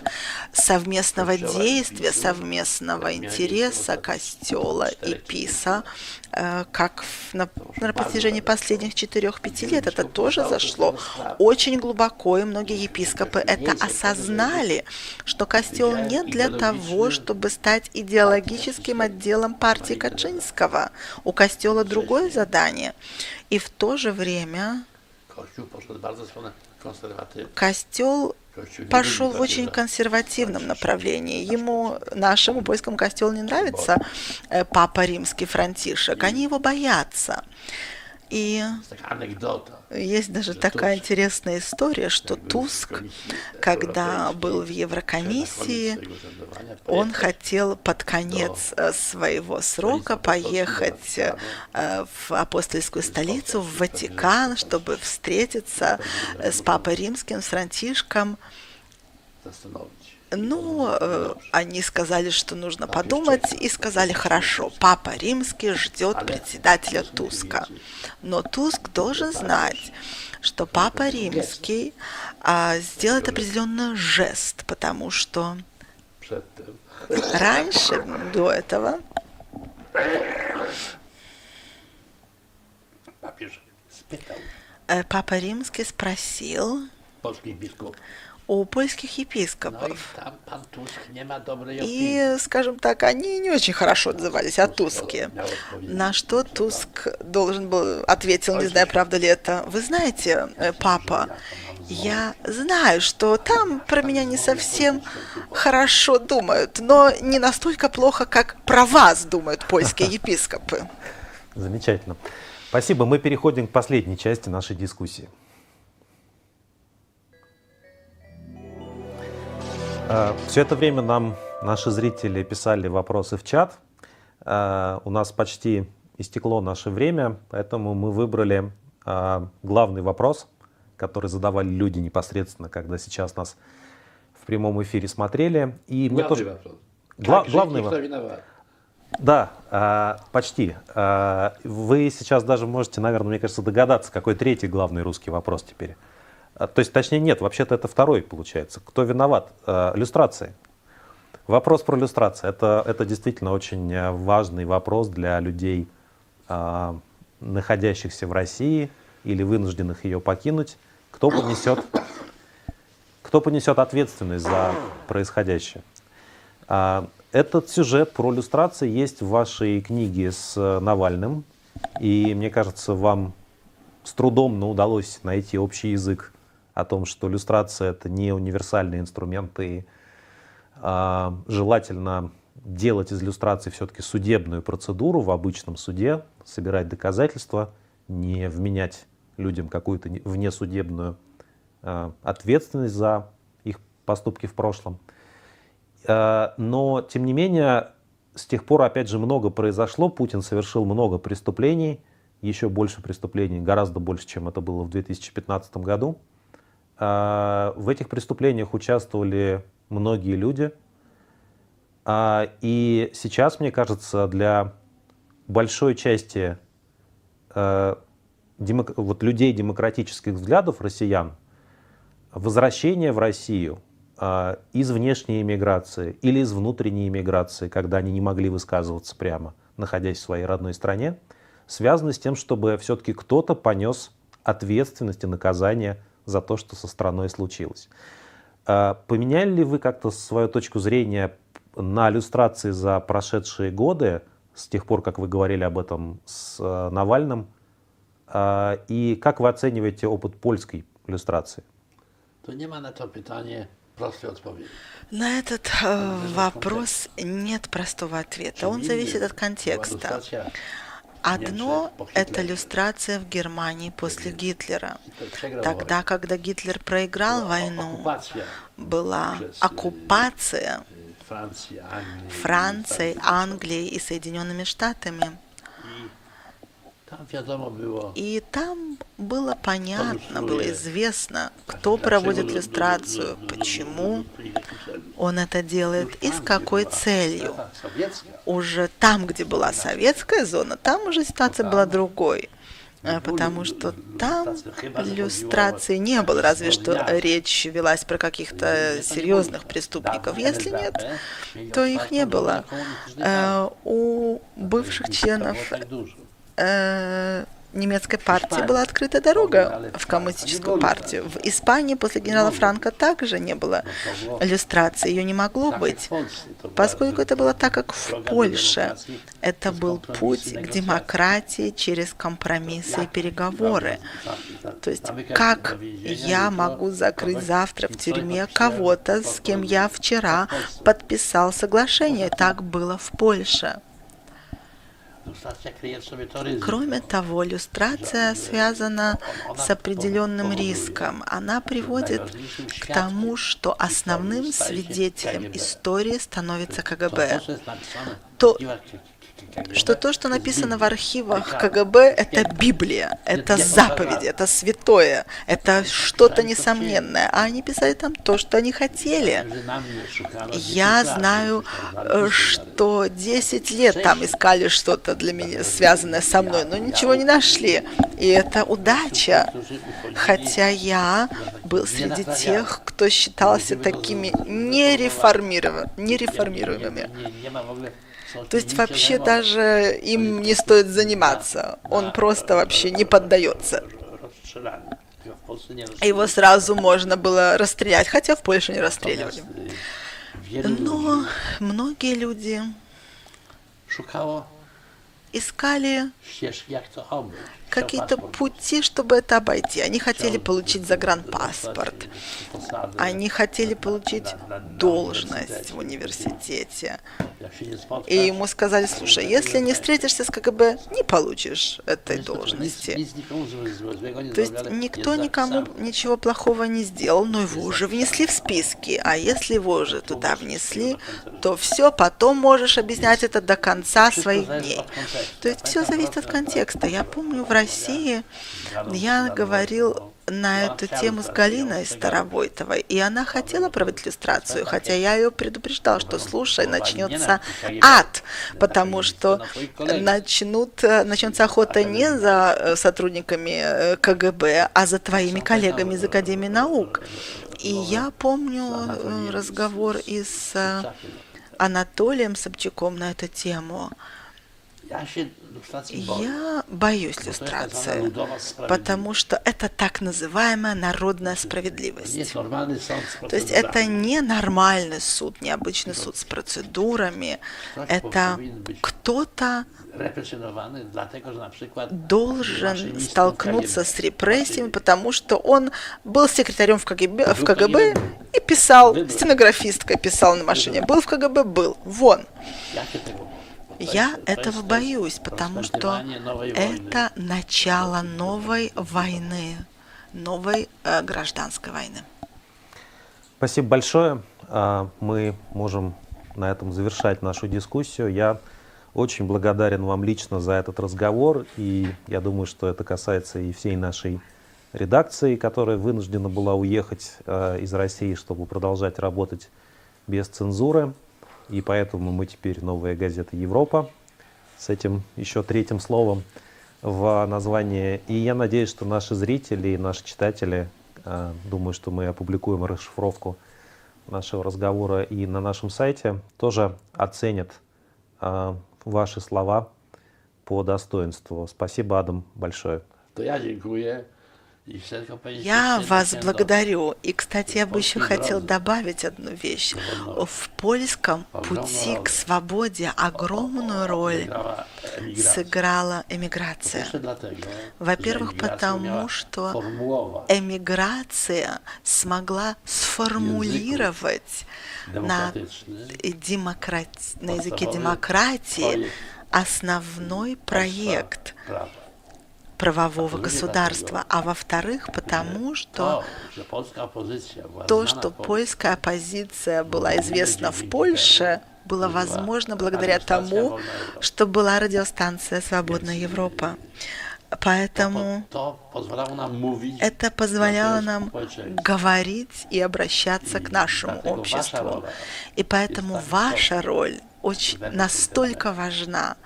совместного действия, совместного интереса Костела и ПИСа, э, как на, на протяжении последних четырех-пяти лет. Это тоже зашло очень глубоко, и многие епископы это осознали, что костел не для того, чтобы стать идеологическим отделом партии Качинского. У костела другое задание. И в то же время костел пошел в очень консервативном направлении. Ему, нашему польскому костелу не нравится э, папа римский Франтишек. Они его боятся. И есть даже такая интересная история, что Туск, когда был в Еврокомиссии, он хотел под конец э, своего срока поехать э, в апостольскую столицу, в Ватикан, чтобы встретиться с Папой Римским, с Франтишком. Ну, э, они сказали, что нужно подумать, и сказали, хорошо, Папа Римский ждет председателя Туска. Но Туск должен знать, что Папа Римский а, сделает определенный жест, потому что раньше, до этого, э, Папа Римский спросил у польских епископов. И, скажем так, они не очень хорошо отзывались о Туске. На что Туск должен был, ответил, не знаю, правда ли это. Вы знаете, э, папа, я знаю, что там про меня не совсем хорошо думают, но не настолько плохо, как про вас думают польские <laughs> епископы. Замечательно. Спасибо. Мы переходим к последней части нашей дискуссии. Все это время нам наши зрители писали вопросы в чат. Э, у нас почти истекло наше время, поэтому мы выбрали э, главный вопрос, который задавали люди непосредственно, когда сейчас нас в прямом эфире смотрели. И главный мне тоже... вопрос. Гла- главный вопрос. Да, почти. Вы сейчас даже можете, наверное, мне кажется, догадаться, какой третий главный русский вопрос теперь. А, то есть, точнее, нет, вообще-то это второй получается. Кто виноват? Э, иллюстрации. Вопрос про иллюстрации. Это, это действительно очень э, важный вопрос для людей, находящихся в России или вынужденных ее покинуть. Кто понесет, кто понесет ответственность за происходящее? А, этот сюжет про иллюстрации есть в вашей книге с Навальным. И мне кажется, вам с трудом но удалось найти общий язык о том, что иллюстрация это не универсальный инструмент, и а, желательно делать из иллюстрации все-таки судебную процедуру в обычном суде, собирать доказательства, не вменять людям какую-то внесудебную а, ответственность за их поступки в прошлом. А, но, тем не менее, с тех пор, опять же, много произошло. Путин совершил много преступлений, еще больше преступлений, гораздо больше, чем это было в 2015 году. А, в этих преступлениях участвовали многие люди. А, и сейчас, мне кажется, для большой части а, вот людей демократических взглядов россиян возвращение в Россию из внешней иммиграции или из внутренней иммиграции, когда они не могли высказываться прямо, находясь в своей родной стране, связано с тем, чтобы все-таки кто-то понес ответственность и наказание за то, что со страной случилось. А поменяли ли вы как-то свою точку зрения на иллюстрации за прошедшие годы, с тех пор, как вы говорили об этом с э, Навальным, а, и как вы оцениваете опыт польской иллюстрации? То нема на то питание простой ответа. На этот э, вопрос нет простого ответа. Он зависит от контекста. Одно – это иллюстрация в Германии после Гитлера. Тогда, когда Гитлер проиграл войну, была оккупация Францией, Англией и Соединенными Штатами. <laughs> И там было понятно, было известно, кто проводит иллюстрацию, почему он это делает и с какой целью. Уже там, где была советская зона, там уже ситуация была другой. э, потому что там иллюстрации не было, разве что речь велась про каких-то серьезных преступников. Если нет, то их не было. Э, у бывших членов э, немецкой партии была открыта дорога в коммунистическую партию. В Испании после генерала Франка также не было иллюстрации, ее не могло быть, поскольку это было так, как в Польше. Это был путь к демократии через компромиссы и переговоры. То есть, как я могу закрыть завтра в тюрьме кого-то, с кем я вчера подписал соглашение? Так было в Польше. Кроме того, иллюстрация связана с определенным риском. Она приводит к тому, что основным свидетелем истории становится КГБ. co Что то, что написано в архивах КГБ, это Библия, это заповеди, это святое, это что-то несомненное. А они писали там то, что они хотели. Я 10 lat, знаю, э, что 10 лет там искали что-то для меня, связанное со мной, но ничего не нашли. И это удача. Хотя я был среди тех, кто считался такими нереформиров- нереформируемыми. То есть вообще даже им не стоит заниматься. Он просто вообще не поддается. Nie Его сразу можно было расстрелять, хотя в Польше не расстреливали. Но многие люди искали какие-то пути, чтобы это обойти. Они хотели получить загранпаспорт. Они хотели получить должность в университете. И ему сказали, слушай, если не встретишься с КГБ, не получишь этой должности. То есть никто никому ничего плохого не сделал, но его уже внесли в списки. А если его уже туда внесли, то все, потом можешь объяснять это до конца своих дней. То есть все зависит от контекста. Я помню, в России я говорил на эту тему с Галиной Старовойтовой, и она хотела проводить иллюстрацию, хотя я ее предупреждал, что слушай, начнется ад, потому что начнут, начнется охота не за э, сотрудниками э, КГБ, а за твоими коллегами из Академии наук. И я помню э, разговор и с э, Анатолием Собчаком на эту тему. Ja się ilustracji boję. Я боюсь иллюстрации, потому что это так называемая народная справедливость. То есть это не нормальный суд, необычный суд с процедурами. Это кто-то должен столкнуться с репрессиями, потому что он был секретарем в КГБ, в КГБ и писал, стенографисткой писал на машине. Был в КГБ, был. Вон. Я этого боюсь, потому что это начало новой войны, новой э, гражданской войны. Спасибо большое. А, Мы можем на этом завершать нашу дискуссию. Я очень благодарен вам лично за этот разговор, и я думаю, что это касается и всей нашей редакции, которая вынуждена была уехать э, из России, чтобы продолжать работать без цензуры. И поэтому мы теперь новая газета «Европа» с этим еще третьим словом в названии. И я надеюсь, что наши зрители и наши читатели, э, думаю, что мы опубликуем расшифровку нашего разговора и на нашем сайте, тоже оценят э, ваши слова по достоинству. Спасибо, Адам, большое. To ja dziękuję Я вас благодарю. И, кстати, я бы еще хотел добавить одну вещь. В польском пути к свободе огромную роль сыграла Po эмиграция. Во-первых, потому что Эмиграция смогла сформулировать на, demokratyczny демократ- на языке демократии основной проект. Правового По-друге, государства, а во-вторых, потому что opozycja była то, что польская оппозиция была известна в Польше, было возможно благодаря тому, что была радиостанция «Свободная Европа». Поэтому это позволяло нам говорить и обращаться к нашему обществу. И поэтому ваша роль очень настолько важна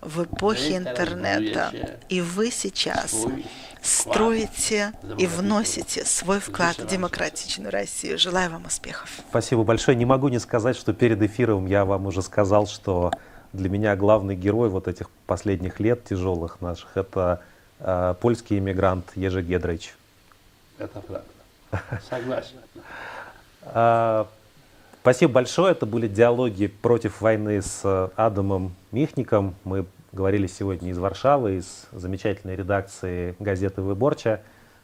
в эпохе интернета. И вы сейчас строите и вносите свой вклад в демократичную Россию. Желаю вам успехов. Спасибо большое. Не могу не сказать, что перед эфиром я вам уже сказал, что для меня главный герой вот этих последних лет тяжелых наших это э, польский иммигрант Ежи Гедрич. Это правда. Согласен. Спасибо большое. Это были диалоги против войны с э, Адамом Михником. Мы говорили сегодня из Варшавы, из замечательной редакции газеты «Выборча».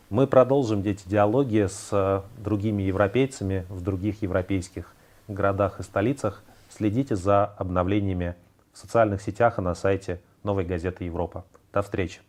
Мы продолжим эти диалоги с э, другими европейцами в других европейских городах и столицах. Следите за обновлениями в социальных сетях и на сайте «Новой газеты Европа». До встречи.